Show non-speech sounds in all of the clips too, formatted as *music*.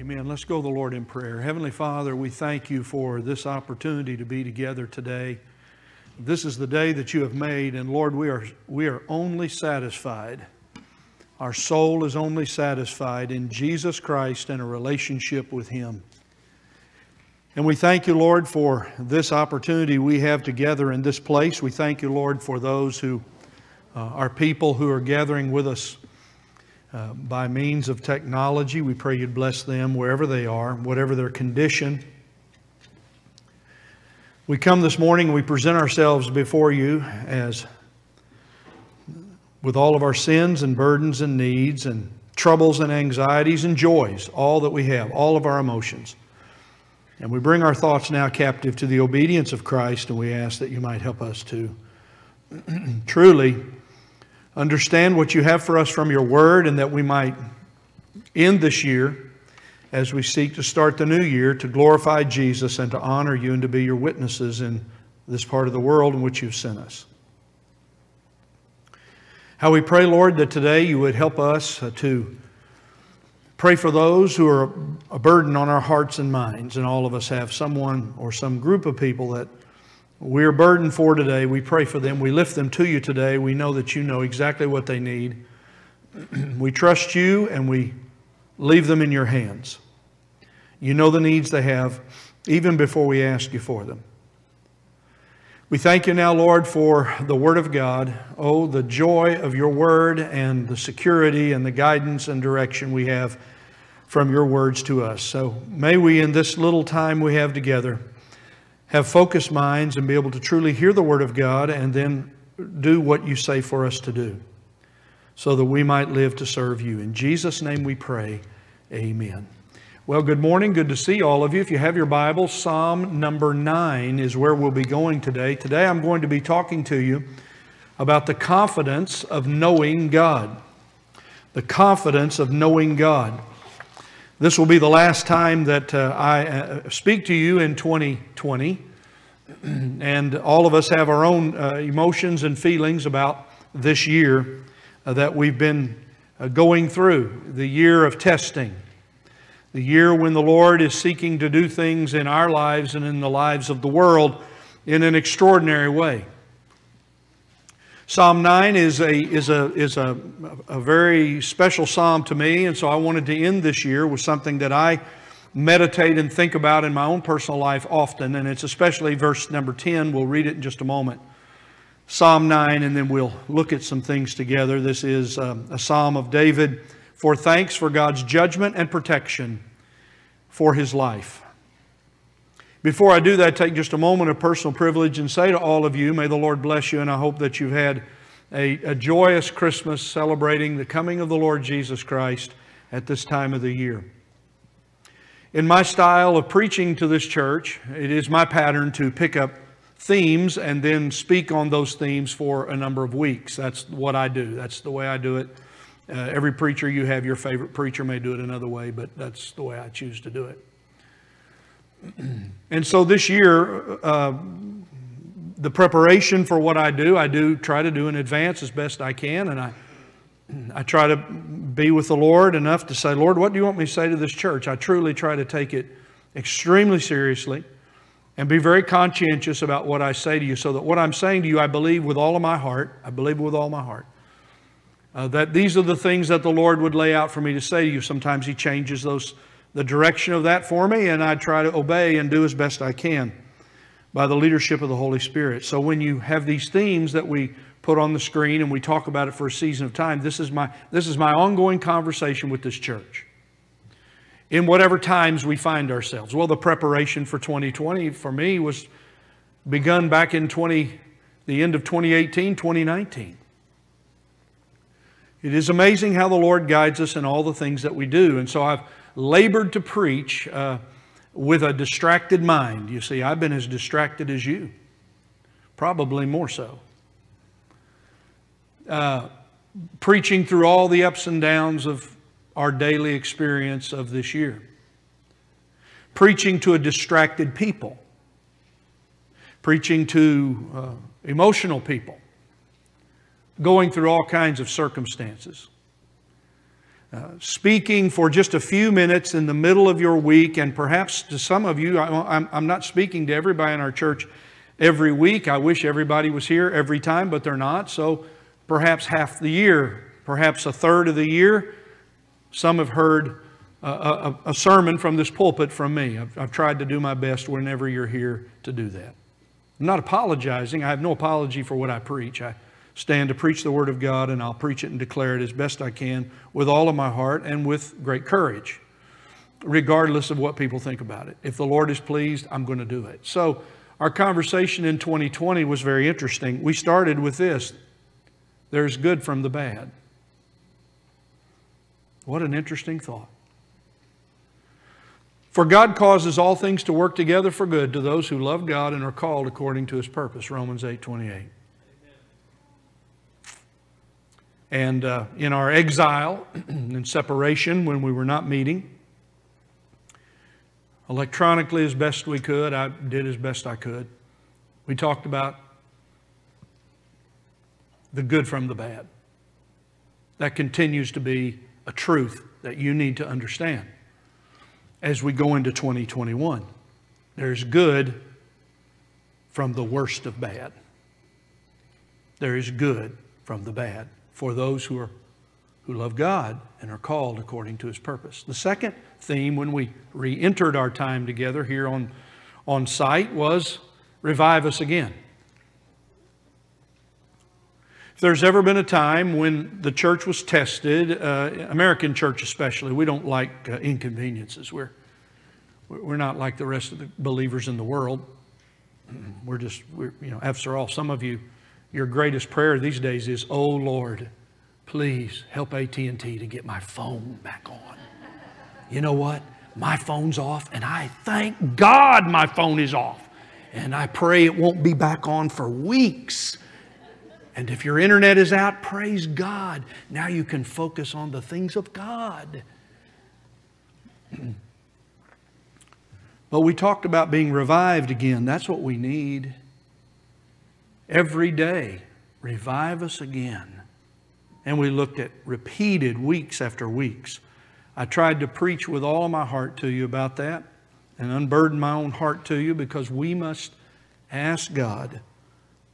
Amen. Let's go to the Lord in prayer. Heavenly Father, we thank you for this opportunity to be together today. This is the day that you have made, and Lord, we are, we are only satisfied. Our soul is only satisfied in Jesus Christ and a relationship with Him. And we thank you, Lord, for this opportunity we have together in this place. We thank you, Lord, for those who uh, are people who are gathering with us uh, by means of technology. We pray you'd bless them wherever they are, whatever their condition. We come this morning we present ourselves before you as with all of our sins and burdens and needs and troubles and anxieties and joys, all that we have, all of our emotions. And we bring our thoughts now captive to the obedience of Christ, and we ask that you might help us to *clears throat* truly understand what you have for us from your word, and that we might end this year as we seek to start the new year to glorify Jesus and to honor you and to be your witnesses in this part of the world in which you've sent us. How we pray, Lord, that today you would help us uh, to Pray for those who are a burden on our hearts and minds, and all of us have someone or some group of people that we're burdened for today. We pray for them. We lift them to you today. We know that you know exactly what they need. *clears throat* we trust you and we leave them in your hands. You know the needs they have even before we ask you for them. We thank you now, Lord, for the Word of God. Oh, the joy of your Word and the security and the guidance and direction we have from your words to us. So may we, in this little time we have together, have focused minds and be able to truly hear the Word of God and then do what you say for us to do so that we might live to serve you. In Jesus' name we pray. Amen. Well, good morning. Good to see all of you. If you have your Bible, Psalm number 9 is where we'll be going today. Today I'm going to be talking to you about the confidence of knowing God. The confidence of knowing God. This will be the last time that uh, I uh, speak to you in 2020. and all of us have our own uh, emotions and feelings about this year uh, that we've been uh, going through the year of testing, the year when the Lord is seeking to do things in our lives and in the lives of the world in an extraordinary way. Psalm 9 is a, is, a, is a, a very special psalm to me, and so I wanted to end this year with something that I meditate and think about in my own personal life often, and it's especially verse number 10. We'll read it in just a moment. Psalm 9, and then we'll look at some things together. This is um, a psalm of David for thanks for God's judgment and protection for his life. Before I do that, take just a moment of personal privilege and say to all of you, may the Lord bless you, and I hope that you've had a, a, joyous Christmas celebrating the coming of the Lord Jesus Christ at this time of the year. In my style of preaching to this church, it is my pattern to pick up themes and then speak on those themes for a number of weeks. That's what I do. That's the way I do it. Uh, every preacher you have, your favorite preacher may do it another way, but that's the way I choose to do it. And so this year, uh, the preparation for what I do, I do try to do in advance as best I can, and I, I try to be with the Lord enough to say, Lord, what do you want me to say to this church? I truly try to take it extremely seriously and be very conscientious about what I say to you so that what I'm saying to you, I believe with all of my heart. I believe with all my heart. Uh, that these are the things that the Lord would lay out for me to say to you. Sometimes He changes those the direction of that for me, and I try to obey and do as best I can by the leadership of the Holy Spirit. So when you have these themes that we put on the screen and we talk about it for a season of time, this is my, this is my ongoing conversation with this church. In whatever times we find ourselves. Well, the preparation for 2020 for me was begun back in 20, the end of 2018, 2019. It is amazing how the Lord guides us in all the things that we do. And so I've labored to preach uh, with a distracted mind. You see, I've been as distracted as you, probably more so. Uh, preaching through all the ups and downs of our daily experience of this year. Preaching to a distracted people. Preaching to uh, emotional people. Going through all kinds of circumstances. Uh, speaking for just a few minutes in the middle of your week, and perhaps to some of you, I, I'm, I'm not speaking to everybody in our church every week. I wish everybody was here every time, but they're not. So perhaps half the year, perhaps a third of the year, some have heard a, a, a sermon from this pulpit from me. I've, I've tried to do my best whenever you're here to do that. I'm not apologizing. I have no apology for what I preach. I stand to preach the Word of God, and I'll preach it and declare it as best I can with all of my heart and with great courage, regardless of what people think about it. If the Lord is pleased, I'm going to do it. So, our conversation in 2020 was very interesting. We started with this there's good from the bad. What an interesting thought. For God causes all things to work together for good to those who love God and are called according to his purpose. Romans 8 28. And uh, in our exile *clears throat* and separation when we were not meeting, electronically as best we could, I did as best I could. We talked about the good from the bad. That continues to be a truth that you need to understand as we go into 2021. There's good from the worst of bad. There is good from the bad for those who are who love God and are called according to his purpose. The second theme when we re-entered our time together here on, on site was revive us again If there's ever been a time when the church was tested, uh, American church especially, we don't like uh, inconveniences. We're, we're not like the rest of the believers in the world. *clears throat* We're just, we're, you know, after all, some of you, your greatest prayer these days is, "Oh Lord, please help AT&T to get my phone back on." You know what? My phone's off, and I thank God my phone is off. And I pray it won't be back on for weeks and if your internet is out, praise God. Now you can focus on the things of God. *clears throat* but we talked about being revived again. That's what we need. Every day, revive us again. And we looked at repeated weeks after weeks. I tried to preach with all my heart to you about that and unburden my own heart to you because we must ask God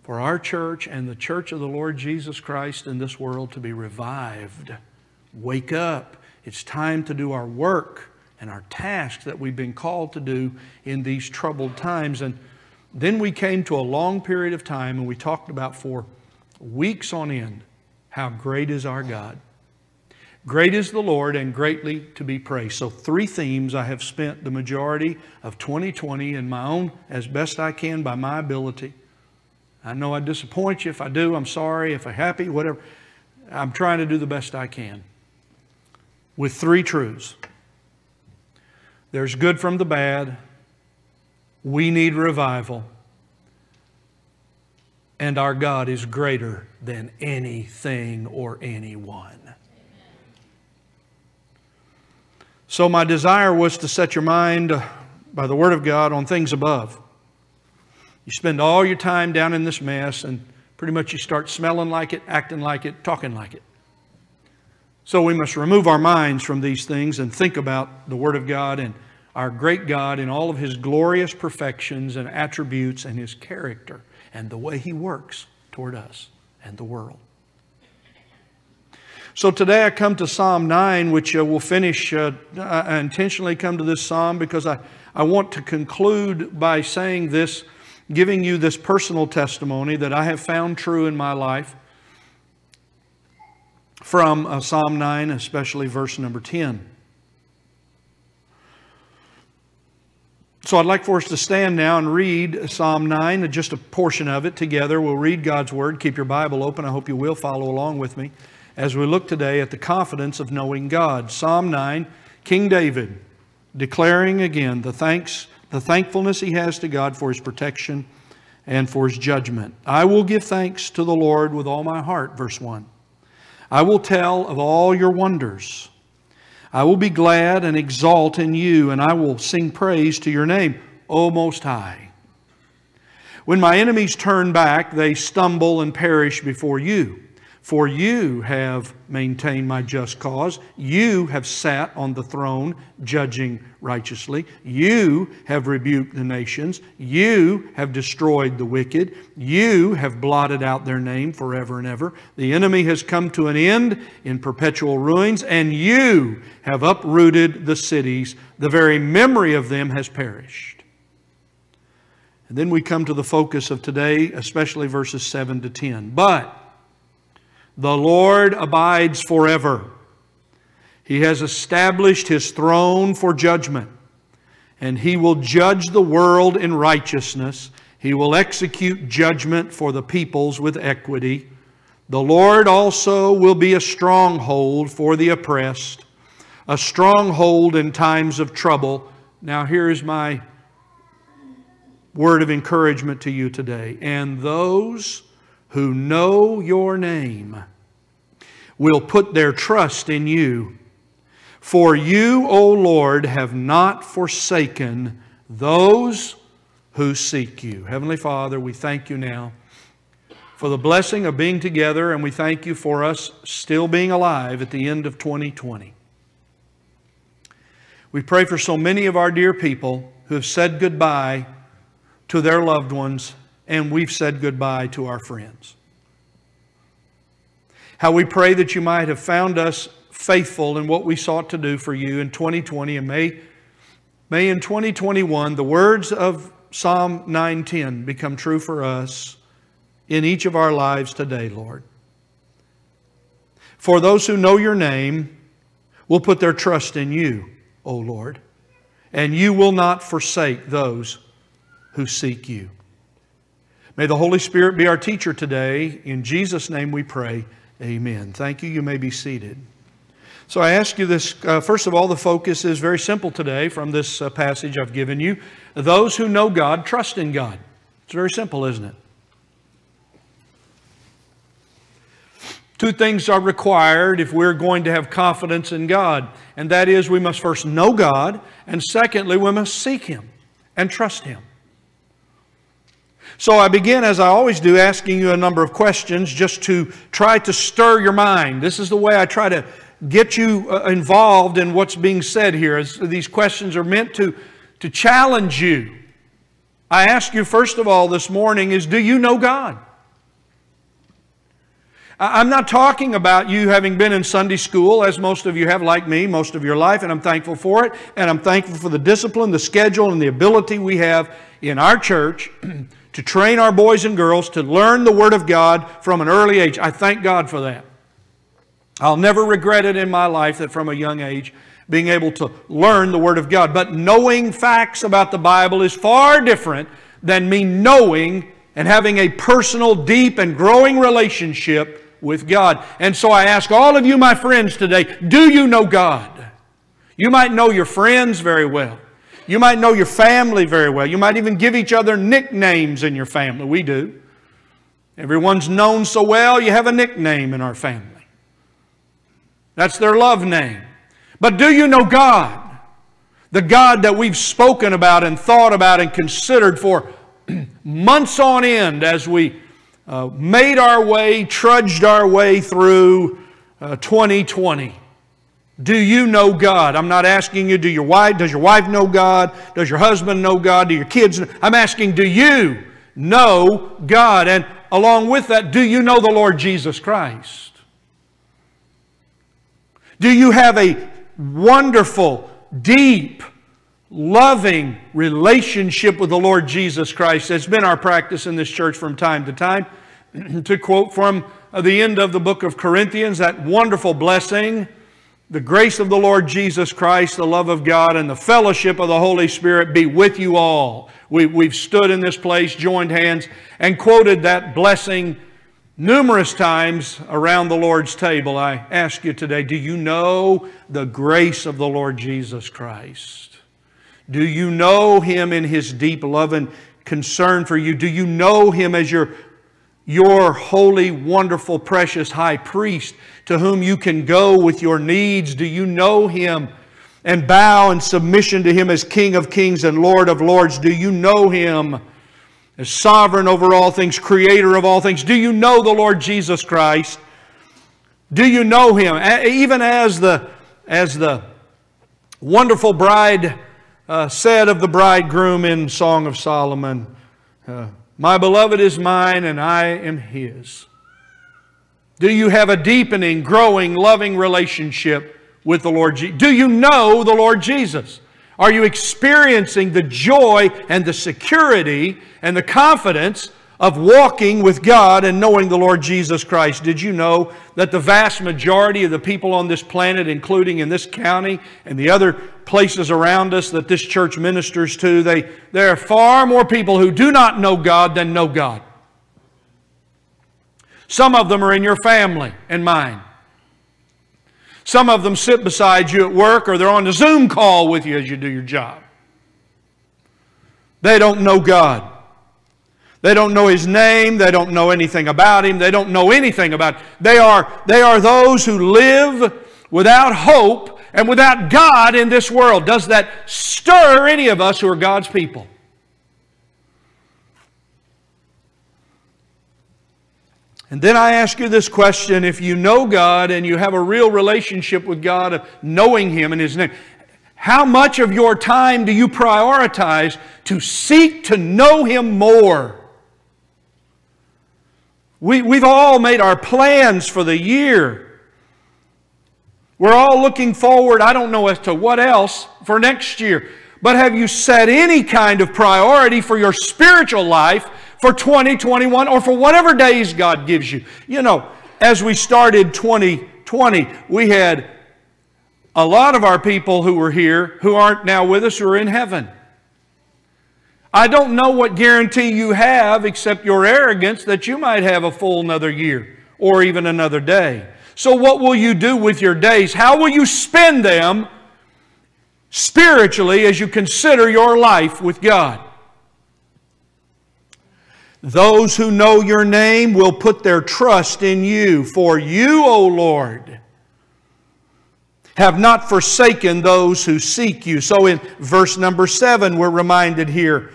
for our church and the church of the Lord Jesus Christ in this world to be revived. Wake up. It's time to do our work and our task that we've been called to do in these troubled times. And then we came to a long period of time and we talked about for weeks on end how great is our God. Great is the Lord and greatly to be praised. So, three themes I have spent the majority of 2020 in my own, as best I can by my ability. I know I disappoint you. If I do, I'm sorry. If I'm happy, whatever. I'm trying to do the best I can with three truths there's good from the bad, we need revival, and our God is greater than anything or anyone. So, my desire was to set your mind uh, by the Word of God on things above. You spend all your time down in this mess, and pretty much you start smelling like it, acting like it, talking like it. So we must remove our minds from these things and think about the Word of God and our great God in all of His glorious perfections and attributes and His character and the way He works toward us and the world. So today I come to Psalm 9, which uh, will finish. Uh, I intentionally come to this psalm because I, I want to conclude by saying this giving you this personal testimony that I have found true in my life from uh, Psalm 9, especially verse number 10. So I'd like for us to stand now and read Psalm 9, just a portion of it together. We'll read God's Word. Keep your Bible open. I hope you will follow along with me as we look today at the confidence of knowing God. Psalm 9, King David declaring again the thanks the thankfulness he has to God for his protection and for his judgment. I will give thanks to the Lord with all my heart, verse 1. I will tell of all your wonders. I will be glad and exult in you, and I will sing praise to your name, O Most High. When my enemies turn back, they stumble and perish before you. For you have maintained my just cause. You have sat on the throne judging righteously. You have rebuked the nations. You have destroyed the wicked. You have blotted out their name forever and ever. The enemy has come to an end in perpetual ruins, and you have uprooted the cities. The very memory of them has perished. And then we come to the focus of today, especially verses 7 to 10. But the Lord abides forever. He has established his throne for judgment, and he will judge the world in righteousness. He will execute judgment for the peoples with equity. The Lord also will be a stronghold for the oppressed, a stronghold in times of trouble. Now, here's my word of encouragement to you today. And those who know your name will put their trust in you. For you, O Lord, have not forsaken those who seek you. Heavenly Father, we thank you now for the blessing of being together, and we thank you for us still being alive at the end of 2020. We pray for so many of our dear people who have said goodbye to their loved ones and we've said goodbye to our friends. How we pray that you might have found us faithful in what we sought to do for you in 2020 and may, may in 2021 the words of Psalm 910 become true for us in each of our lives today, Lord. For those who know your name will put their trust in you, O Lord, and you will not forsake those who seek you. May the Holy Spirit be our teacher today. In Jesus' name we pray. Amen. Thank you. You may be seated. So I ask you this uh, first of all, the focus is very simple today from this uh, passage I've given you. Those who know God trust in God. It's very simple, isn't it? Two things are required if we're going to have confidence in God, and that is we must first know God, and secondly, we must seek Him and trust Him. So I begin, as I always do, asking you a number of questions just to try to stir your mind. This is the way I try to get you uh, involved in what's being said here. These questions are meant to, to challenge you. I ask you, first of all, this morning is do you know God? I'm not talking about you having been in Sunday school, as most of you have, like me, most of your life, and I'm thankful for it. And I'm thankful for the discipline, the schedule, and the ability we have in our church *clears throat* to train our boys and girls to learn the Word of God from an early age. I thank God for that. I'll never regret it in my life that from a young age, being able to learn the Word of God. But knowing facts about the Bible is far different than me knowing and having a personal, deep, and growing relationship with God. And so I ask all of you, my friends, today do you know God? You might know your friends very well. You might know your family very well. You might even give each other nicknames in your family. We do. Everyone's known so well, you have a nickname in our family. That's their love name. But do you know God? The God that we've spoken about and thought about and considered for *clears throat* months on end as we uh, made our way, trudged our way through uh, 2020. Do you know God? I'm not asking you, do your wife, does your wife know God? Does your husband know God? Do your kids know? I'm asking, do you know God? And along with that, do you know the Lord Jesus Christ? Do you have a wonderful, deep, loving relationship with the Lord Jesus Christ? It's been our practice in this church from time to time. *clears throat* to quote from the end of the book of Corinthians, that wonderful blessing the grace of the Lord Jesus Christ, the love of God, and the fellowship of the Holy Spirit be with you all. We, we've stood in this place, joined hands, and quoted that blessing numerous times around the Lord's table. I ask you today do you know the grace of the Lord Jesus Christ? Do you know Him in His deep love and concern for you? Do you know Him as your your holy, wonderful, precious high priest to whom you can go with your needs? Do you know him and bow in submission to him as King of kings and Lord of lords? Do you know him as sovereign over all things, creator of all things? Do you know the Lord Jesus Christ? Do you know him? Even as the, as the wonderful bride uh, said of the bridegroom in Song of Solomon, uh, My beloved is mine and I am his. Do you have a deepening, growing, loving relationship with the Lord Jesus? Do you know the Lord Jesus? Are you experiencing the joy and the security and the confidence of walking with God and knowing the Lord Jesus Christ. Did you know that the vast majority of the people on this planet, including in this county and the other places around us that this church ministers to, they, there are far more people who do not know God than know God. Some of them are in your family and mine. Some of them sit beside you at work or they're on a Zoom call with you as you do your job. They don't know God. They don't know his name. They don't know anything about him. They don't know anything about They are, they are those who live without hope and without God in this world. Does that stir any of us who are God's people? And then I ask you this question if you know God and you have a real relationship with God, of knowing Him and His name, how much of your time do you prioritize to seek to know Him more? We, we've all made our plans for the year. We're all looking forward, I don't know as to what else, for next year. But have you set any kind of priority for your spiritual life for 2021 or for whatever days God gives you? You know, as we started 2020, we had a lot of our people who were here who aren't now with us who are in heaven. I don't know what guarantee you have except your arrogance that you might have a full another year or even another day. So, what will you do with your days? How will you spend them spiritually as you consider your life with God? Those who know your name will put their trust in you, for you, O Lord, have not forsaken those who seek you. So in verse number seven, we're reminded here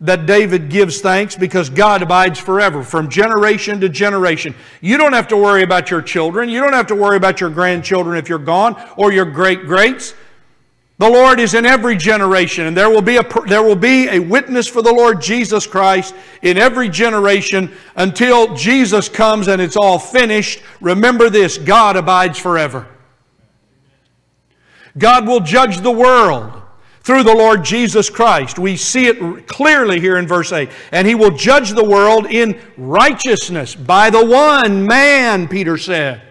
that David gives thanks because God abides forever, from generation to generation. You don't have to worry about your children. You don't have to worry about your grandchildren if you're gone or your great greats. The Lord is in every generation, and there will, be a, there will be a witness for the Lord Jesus Christ in every generation until Jesus comes and it's all finished. Remember this God abides forever. God will judge the world through the Lord Jesus Christ. We see it clearly here in verse 8. And he will judge the world in righteousness by the one man, Peter said,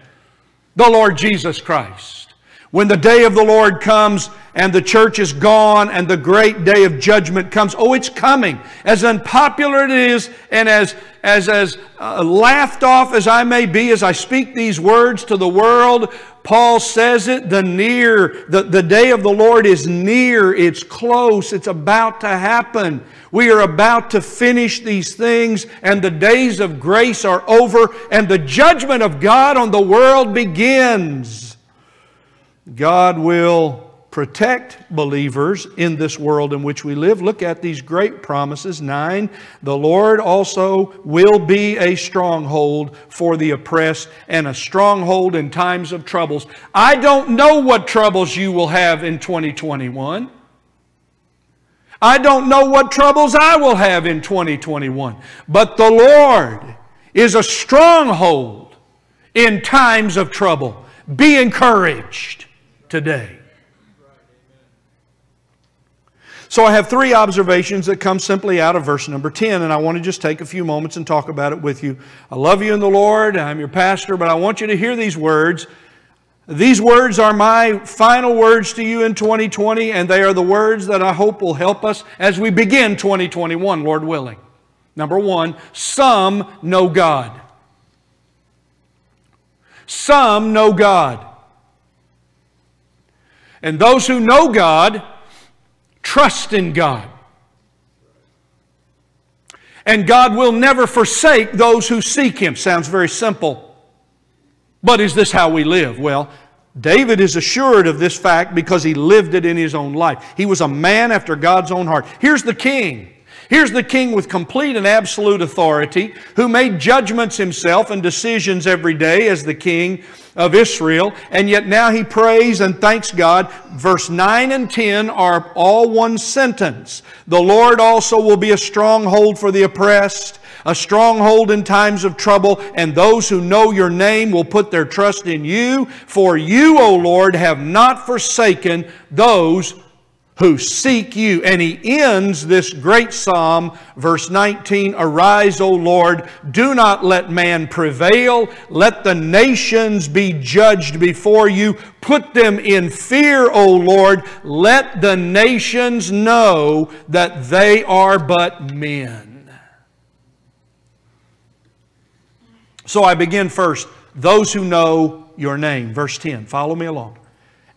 the Lord Jesus Christ. When the day of the Lord comes and the church is gone and the great day of judgment comes, oh, it's coming. As unpopular it is and as, as, as uh, laughed off as I may be as I speak these words to the world, Paul says it, the near, the, the day of the Lord is near, it's close, it's about to happen. We are about to finish these things, and the days of grace are over, and the judgment of God on the world begins. God will protect believers in this world in which we live. Look at these great promises. Nine, the Lord also will be a stronghold for the oppressed and a stronghold in times of troubles. I don't know what troubles you will have in 2021. I don't know what troubles I will have in 2021. But the Lord is a stronghold in times of trouble. Be encouraged today. So I have three observations that come simply out of verse number 10, and I want to just take a few moments and talk about it with you. I love you in the Lord, I'm your pastor, but I want you to hear these words. These words are my final words to you in 2020, and they are the words that I hope will help us as we begin 2021, Lord willing. Number one, some know God. Some know God. And those who know God, Trust in God. And God will never forsake those who seek Him. Sounds very simple. But is this how we live? Well, David is assured of this fact because he lived it in his own life. He was a man after God's own heart. Here's the king. Here's the king with complete and absolute authority who made judgments himself and decisions every day as the king of Israel, and yet now he prays and thanks God. Verse 9 and 10 are all one sentence. The Lord also will be a stronghold for the oppressed, a stronghold in times of trouble, and those who know your name will put their trust in you. For you, O Lord, have not forsaken those who seek you. And he ends this great psalm, verse 19 Arise, O Lord, do not let man prevail, let the nations be judged before you. Put them in fear, O Lord, let the nations know that they are but men. So I begin first, those who know your name. Verse 10. Follow me along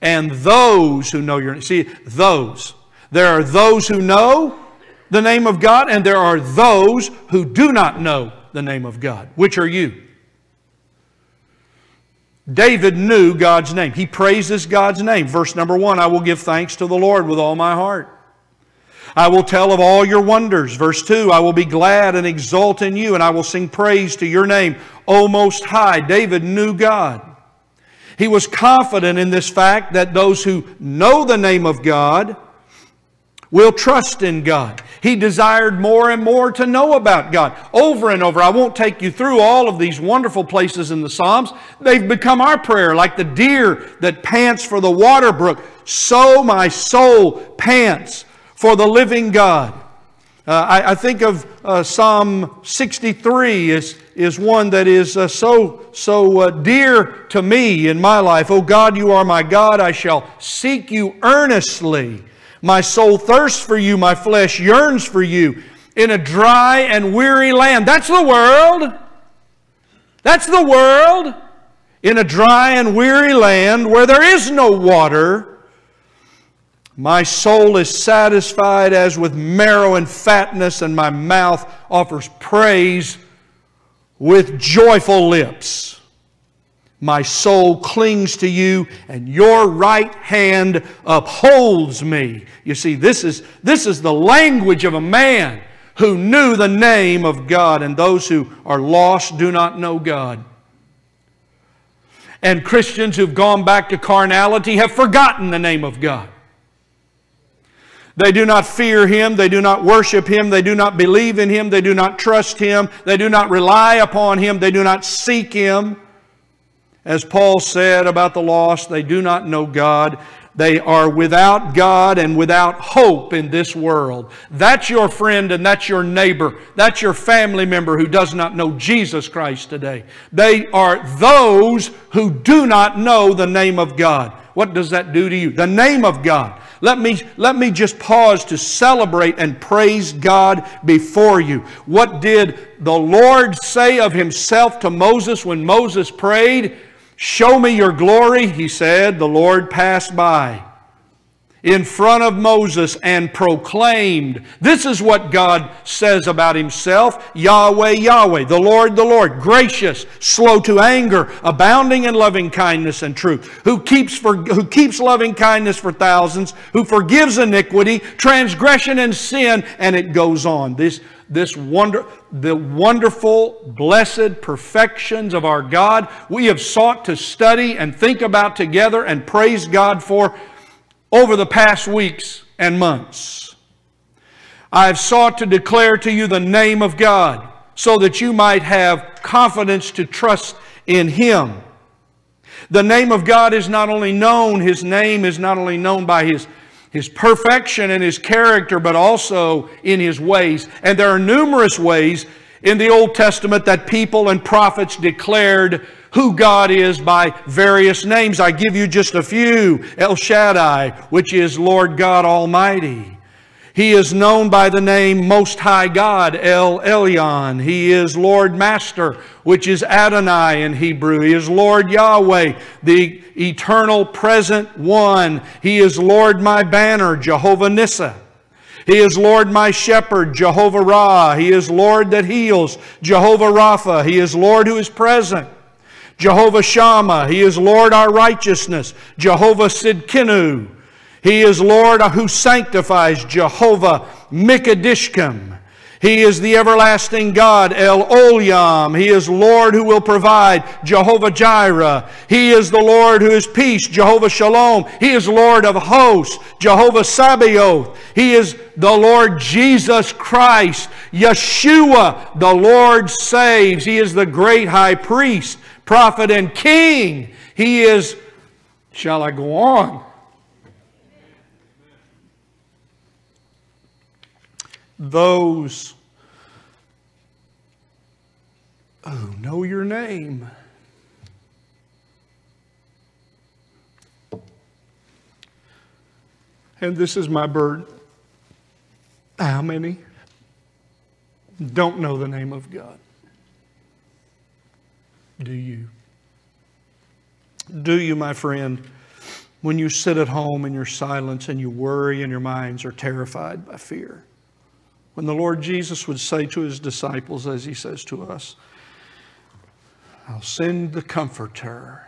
and those who know your name. See, those. There are those who know the name of God, and there are those who do not know the name of God. Which are you? David knew God's name. He praises God's name. Verse number one I will give thanks to the Lord with all my heart. I will tell of all your wonders. Verse 2 I will be glad and exult in you, and I will sing praise to your name, O Most High. David knew God. He was confident in this fact that those who know the name of God will trust in God. He desired more and more to know about God over and over. I won't take you through all of these wonderful places in the Psalms. They've become our prayer, like the deer that pants for the water brook. So my soul pants for the living God. Uh, I, I, think of uh, Psalm 63 is, is one that is uh, so, so uh, dear to me in my life. Oh God, you are my God. I shall seek you earnestly. My soul thirsts for you. My flesh yearns for you in a dry and weary land. That's the world. That's the world. In a dry and weary land where there is no water my soul is satisfied as with marrow and fatness, and my mouth offers praise with joyful lips. My soul clings to you, and your right hand upholds me. You see, this is, this is the language of a man who knew the name of God, and those who are lost do not know God. And Christians who've gone back to carnality have forgotten the name of God. They do not fear him. They do not worship him. They do not believe in him. They do not trust him. They do not rely upon him. They do not seek him. As Paul said about the lost, they do not know God. They are without God and without hope in this world. That's your friend and that's your neighbor. That's your family member who does not know Jesus Christ today. They are those who do not know the name of God. What does that do to you? The name of God. Let me, let me just pause to celebrate and praise God before you. What did the Lord say of himself to Moses when Moses prayed? Show me your glory, he said. The Lord passed by in front of Moses and proclaimed. This is what God says about himself Yahweh, Yahweh, the Lord, the Lord, gracious, slow to anger, abounding in loving kindness and truth, who keeps, for, who keeps loving kindness for thousands, who forgives iniquity, transgression, and sin, and it goes on. This, this wonder, the wonderful, blessed perfections of our God we have sought to study and think about together and praise God for over the past weeks and months. I have sought to declare to you the name of God so that you might have confidence to trust in Him. The name of God is not only known, His name is not only known by His, His perfection and His character, but also in His ways. And there are numerous ways in the Old Testament that people and prophets declared who God is by various names. I give you just a few El Shaddai, which is Lord God Almighty. He is known by the name Most High God, El Elyon. He is Lord Master, which is Adonai in Hebrew. He is Lord Yahweh, the eternal present one. He is Lord my banner, Jehovah Nissa. He is Lord my shepherd, Jehovah Ra. He is Lord that heals, Jehovah Rapha. He is Lord who is present. Jehovah Shammah, He is Lord our righteousness. Jehovah Sidkenu, He is Lord who sanctifies. Jehovah Mikadishkim, He is the everlasting God, El Olam. He is Lord who will provide, Jehovah Jireh. He is the Lord who is peace, Jehovah Shalom. He is Lord of hosts, Jehovah Sabaoth. He is the Lord Jesus Christ, Yeshua, the Lord saves. He is the great high priest, prophet, and king. He is, shall I go on? Those who know your name. And this is my burden. How many don't know the name of God? Do you? Do you, my friend, when you sit at home in your silence and you worry and your minds are terrified by fear? When the Lord Jesus would say to his disciples, as he says to us, I'll send the Comforter.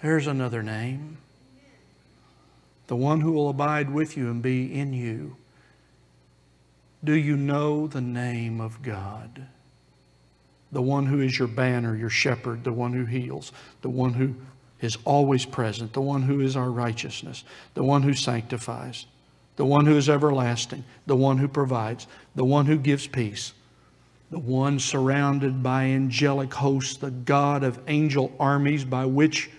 There's another name. The one who will abide with you and be in you. Do you know the name of God? The one who is your banner, your shepherd, the one who heals, the one who is always present, the one who is our righteousness, the one who sanctifies the one who is everlasting, the one who provides, the one who gives peace, the one surrounded by angelic hosts, the God of angel armies by which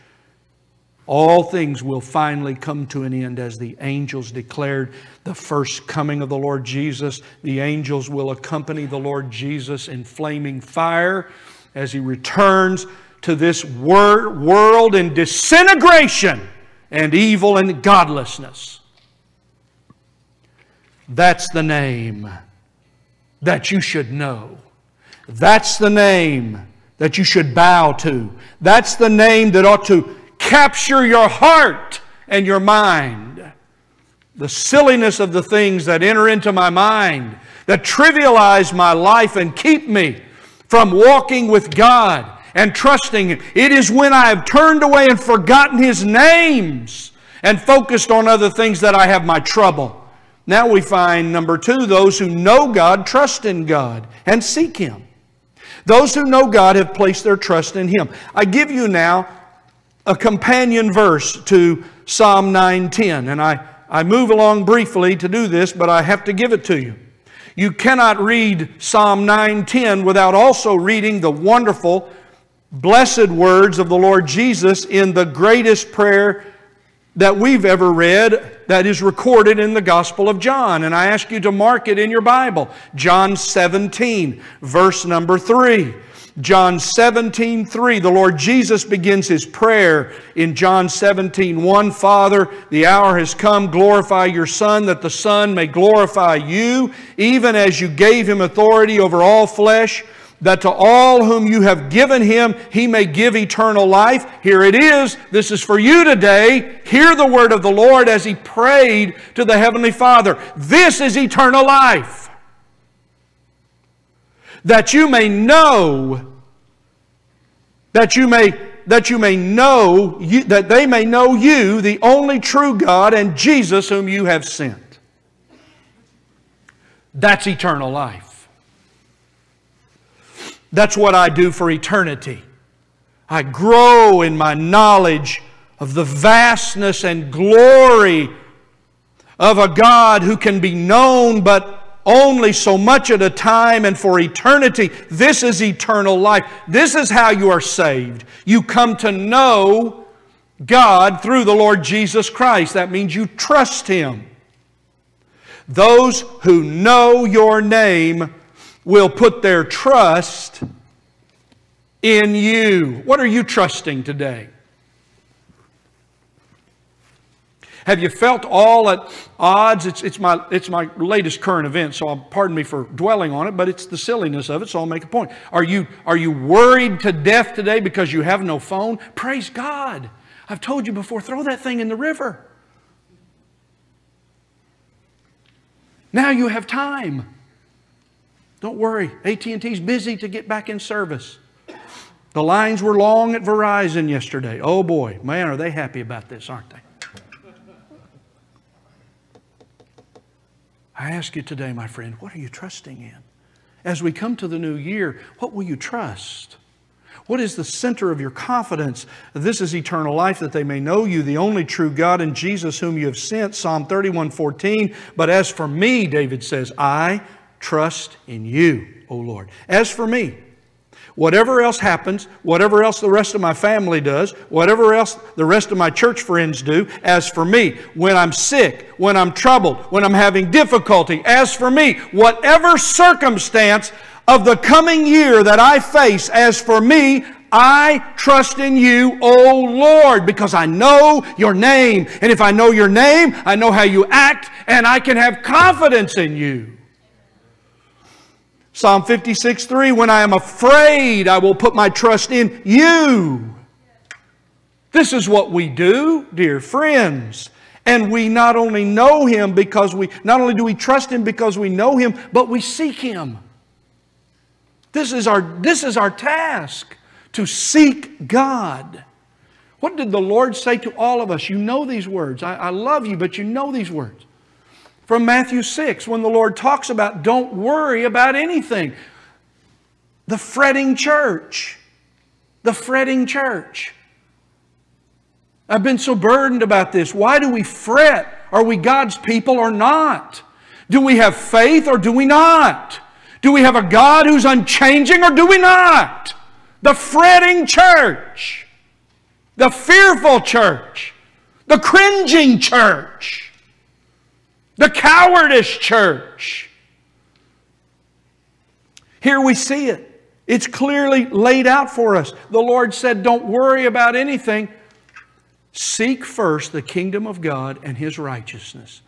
all things will finally come to an end as the angels declared the first coming of the Lord Jesus. The angels will accompany the Lord Jesus in flaming fire as he returns to this wor- world in disintegration and evil and godlessness. That's the name that you should know. That's the name that you should bow to. That's the name that ought to capture your heart and your mind. The silliness of the things that enter into my mind, that trivialize my life and keep me from walking with God and trusting Him. It is when I have turned away and forgotten His names and focused on other things that I have my trouble. Now we find, number two, those who know God trust in God and seek Him. Those who know God have placed their trust in Him. I give you now a companion verse to Psalm 9:10, and I, I move along briefly to do this, but I have to give it to you. You cannot read Psalm 9:10 without also reading the wonderful, blessed words of the Lord Jesus in the greatest prayer that we've ever read that is recorded in the Gospel of John. And I ask you to mark it in your Bible. John 17, verse number 3. John 17, 3. The Lord Jesus begins his prayer in John 17, 1. Father, the hour has come. Glorify your Son, that the Son may glorify you, even as you gave him authority over all flesh that to all whom you have given him, he may give eternal life. Here it is. This is for you today. Hear the word of the Lord as he prayed to the Heavenly Father. This is eternal life. That you may know, that you may, that you may know, you, that they may know you, the only true God, and Jesus whom you have sent. That's eternal life. That's what I do for eternity. I grow in my knowledge of the vastness and glory of a God who can be known but only so much at a time and for eternity. This is eternal life. This is how you are saved. You come to know God through the Lord Jesus Christ. That means you trust Him. Those who know your name will put their trust in you. What are you trusting today? Have you felt all at odds? It's, it's, my, it's my latest current event, so I'll, pardon me for dwelling on it, but it's the silliness of it, so I'll make a point. Are you, are you worried to death today because you have no phone? Praise God. I've told you before, throw that thing in the river. Now you have time. Don't worry, AT&T's busy to get back in service. The lines were long at Verizon yesterday. Oh boy, man, are they happy about this, aren't they? I ask you today, my friend, what are you trusting in? as we come to the new year, what will you trust? What is the center of your confidence? This is eternal life, that they may know you, the only true God, and Jesus whom you have sent. Psalm 31 14. But as for me, David says, I trust in you, O Lord. As for me, whatever else happens, whatever else the rest of my family does, whatever else the rest of my church friends do, as for me, when I'm sick, when I'm troubled, when I'm having difficulty, as for me, whatever circumstance of the coming year that I face, as for me, I trust in you, O Lord, because I know your name. And if I know your name, I know how you act, and I can have confidence in you. Psalm 56 3 When I am afraid, I will put my trust in you. This is what we do, dear friends. And we not only know Him because we, not only do we trust Him because we know Him, but we seek Him. This is our, this is our task to seek God. What did the Lord say to all of us? You know these words. I, I love you, but you know these words. From Matthew 6, when the Lord talks about don't worry about anything. The fretting church. The fretting church. I've been so burdened about this. Why do we fret? Are we God's people or not? Do we have faith or do we not? Do we have a God who's unchanging or do we not? The fretting church, the fearful church, the cringing church, the cowardice church. Here we see it. It's clearly laid out for us. The Lord said, Don't worry about anything. Seek first the kingdom of God and His righteousness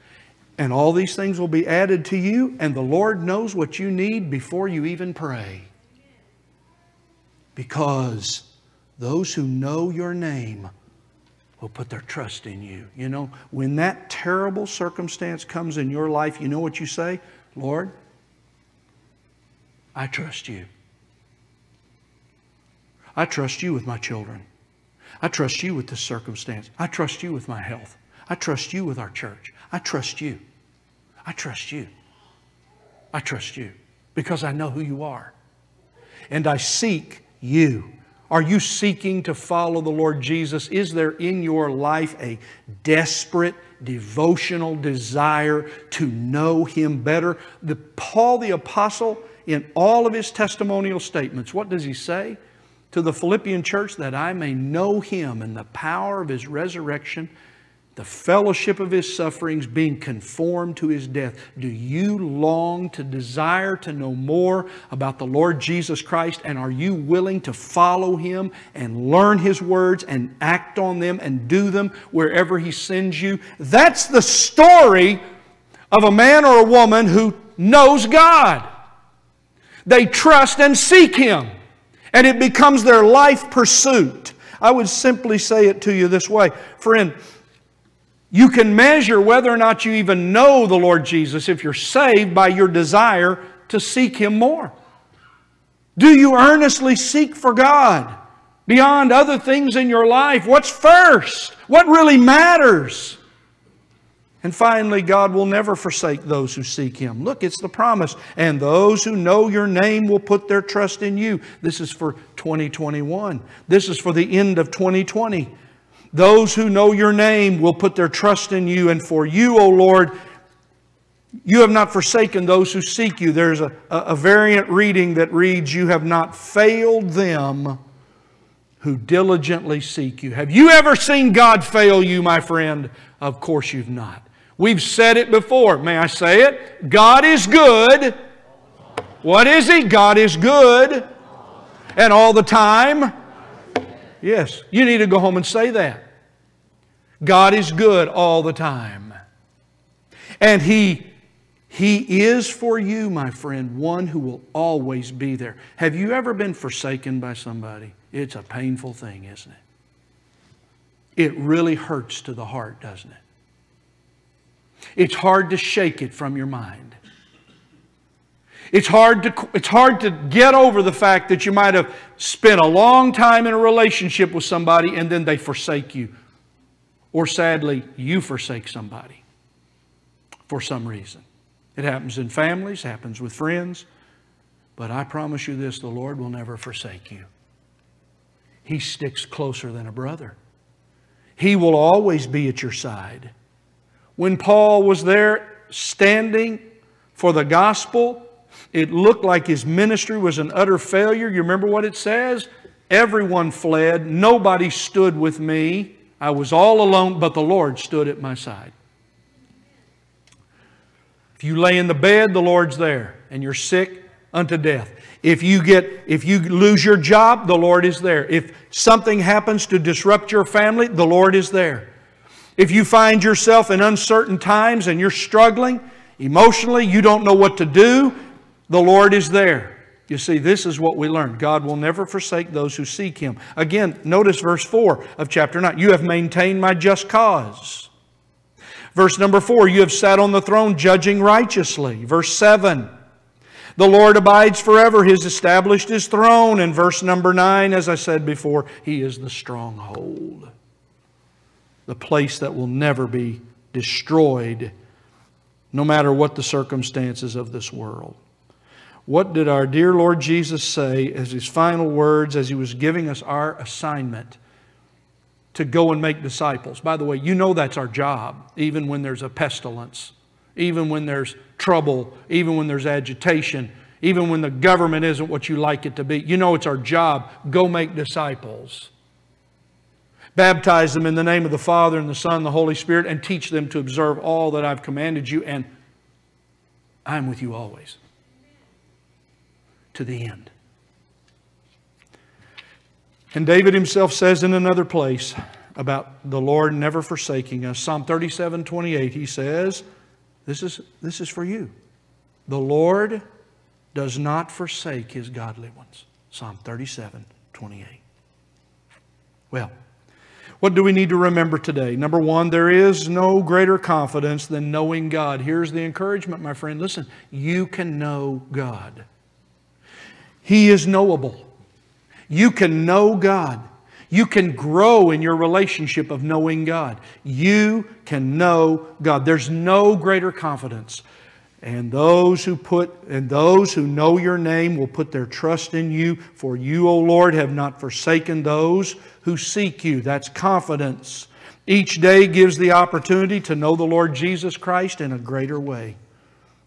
and all these things will be added to you, and the Lord knows what you need before you even pray. Because those who know your name will put their trust in you. You know, when that terrible circumstance comes in your life, you know what you say? Lord, I trust you. I trust you with my children. I trust you with this circumstance. I trust you with my health. I trust you with our church. I trust you. I trust you. I trust you because I know who you are. And I seek you. Are you seeking to follow the Lord Jesus? Is there in your life a desperate, devotional desire to know Him better? The, Paul the Apostle, in all of his testimonial statements, what does he say? To the Philippian church, that I may know Him and the power of His resurrection the fellowship of his sufferings, being conformed to his death. Do you long to desire to know more about the Lord Jesus Christ? And are you willing to follow him and learn his words and act on them and do them wherever he sends you? That's the story of a man or a woman who knows God. They trust and seek him, and it becomes their life pursuit. I would simply say it to you this way Friend, you can measure whether or not you even know the Lord Jesus if you're saved by your desire to seek Him more. Do you earnestly seek for God beyond other things in your life? What's first? What really matters? And finally, God will never forsake those who seek Him. Look, it's the promise. And those who know your name will put their trust in you. This is for 2021. This is for the end of 2020. Those who know your name will put their trust in you, and for you, O Lord, you have not forsaken those who seek you. There's a, a variant reading that reads, You have not failed them who diligently seek you. Have you ever seen God fail you, my friend? Of course you've not. We've said it before. May I say it? God is good. What is He? God is good. And all the time. Yes, you need to go home and say that. God is good all the time. And He, he is for you, my friend, one who will always be there. Have you ever been forsaken by somebody? It's a painful thing, isn't it? It really hurts to the heart, doesn't it? It's hard to shake it from your mind. It's hard, to, it's hard to get over the fact that you might have spent a long time in a relationship with somebody and then they forsake you. Or sadly, you forsake somebody for some reason. It happens in families, happens with friends. But I promise you this the Lord will never forsake you. He sticks closer than a brother. He will always be at your side. When Paul was there standing for the gospel, it looked like his ministry was an utter failure. You remember what it says? Everyone fled. Nobody stood with me. I was all alone, but the Lord stood at my side. If you lay in the bed, the Lord's there, and you're sick unto death. If you get if you lose your job, the Lord is there. If something happens to disrupt your family, the Lord is there. If you find yourself in uncertain times and you're struggling emotionally, you don't know what to do, the Lord is there. You see, this is what we learned. God will never forsake those who seek Him. Again, notice verse 4 of chapter 9. You have maintained my just cause. Verse number 4, you have sat on the throne judging righteously. Verse 7, the Lord abides forever. He has established His throne. And verse number 9, as I said before, He is the stronghold the place that will never be destroyed, no matter what the circumstances of this world. What did our dear Lord Jesus say as his final words as he was giving us our assignment to go and make disciples? By the way, you know that's our job, even when there's a pestilence, even when there's trouble, even when there's agitation, even when the government isn't what you like it to be. You know it's our job. Go make disciples. Baptize them in the name of the Father and the Son and the Holy Spirit and teach them to observe all that I've commanded you, and I'm with you always to the end. And David himself says in another place about the Lord never forsaking us. Psalm 37 28, he says, This is, this is for you. The Lord does not forsake his godly ones. Psalm 37 28. Well, what do we need to remember today? Number one, there is no greater confidence than knowing God. Here's the encouragement, my friend. Listen, you can know God. He is knowable. You can know God. You can grow in your relationship of knowing God. You can know God. There's no greater confidence. And those who put and those who know your name will put their trust in you, for you, O Lord, have not forsaken those who seek you. That's confidence. Each day gives the opportunity to know the Lord Jesus Christ in a greater way.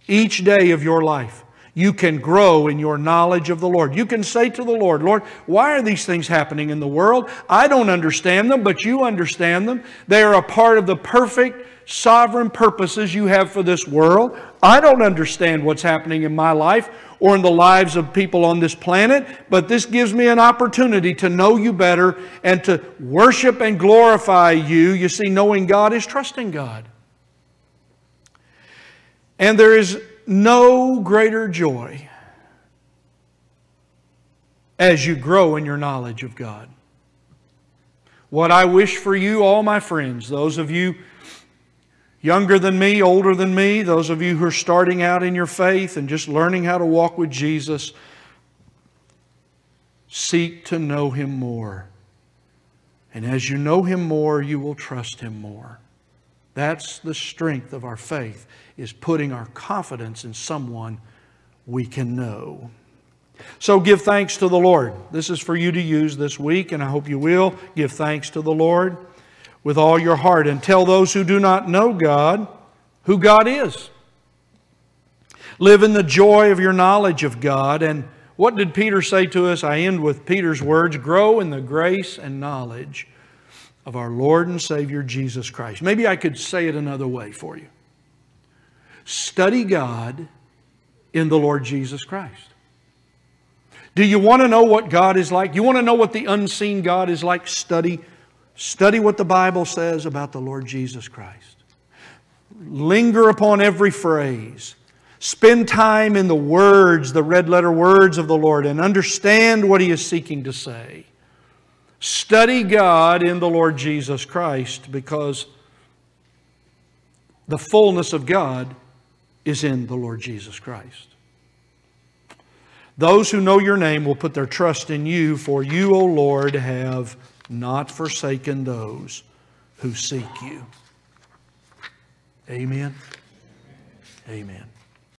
Each day of your life, you can grow in your knowledge of the Lord. You can say to the Lord, Lord, why are these things happening in the world? I don't understand them, but you understand them. They are a part of the perfect sovereign purposes you have for this world. I don't understand what's happening in my life or in the lives of people on this planet, but this gives me an opportunity to know you better and to worship and glorify you. You see, knowing God is trusting God. And there is no greater joy as you grow in your knowledge of God. What I wish for you, all my friends, those of you younger than me, older than me, those of you who are starting out in your faith and just learning how to walk with Jesus, seek to know Him more. And as you know Him more, you will trust Him more. That's the strength of our faith, is putting our confidence in someone we can know. So give thanks to the Lord. This is for you to use this week, and I hope you will. Give thanks to the Lord with all your heart and tell those who do not know God who God is. Live in the joy of your knowledge of God. And what did Peter say to us? I end with Peter's words grow in the grace and knowledge of our Lord and Savior Jesus Christ. Maybe I could say it another way for you. Study God in the Lord Jesus Christ. Do you want to know what God is like? You want to know what the unseen God is like? Study Study what the Bible says about the Lord Jesus Christ. Linger upon every phrase. Spend time in the words, the red letter words of the Lord, and understand what He is seeking to say. Study God in the Lord Jesus Christ because the fullness of God is in the Lord Jesus Christ. Those who know your name will put their trust in you, for you, O Lord, have not forsaken those who seek you. Amen. Amen.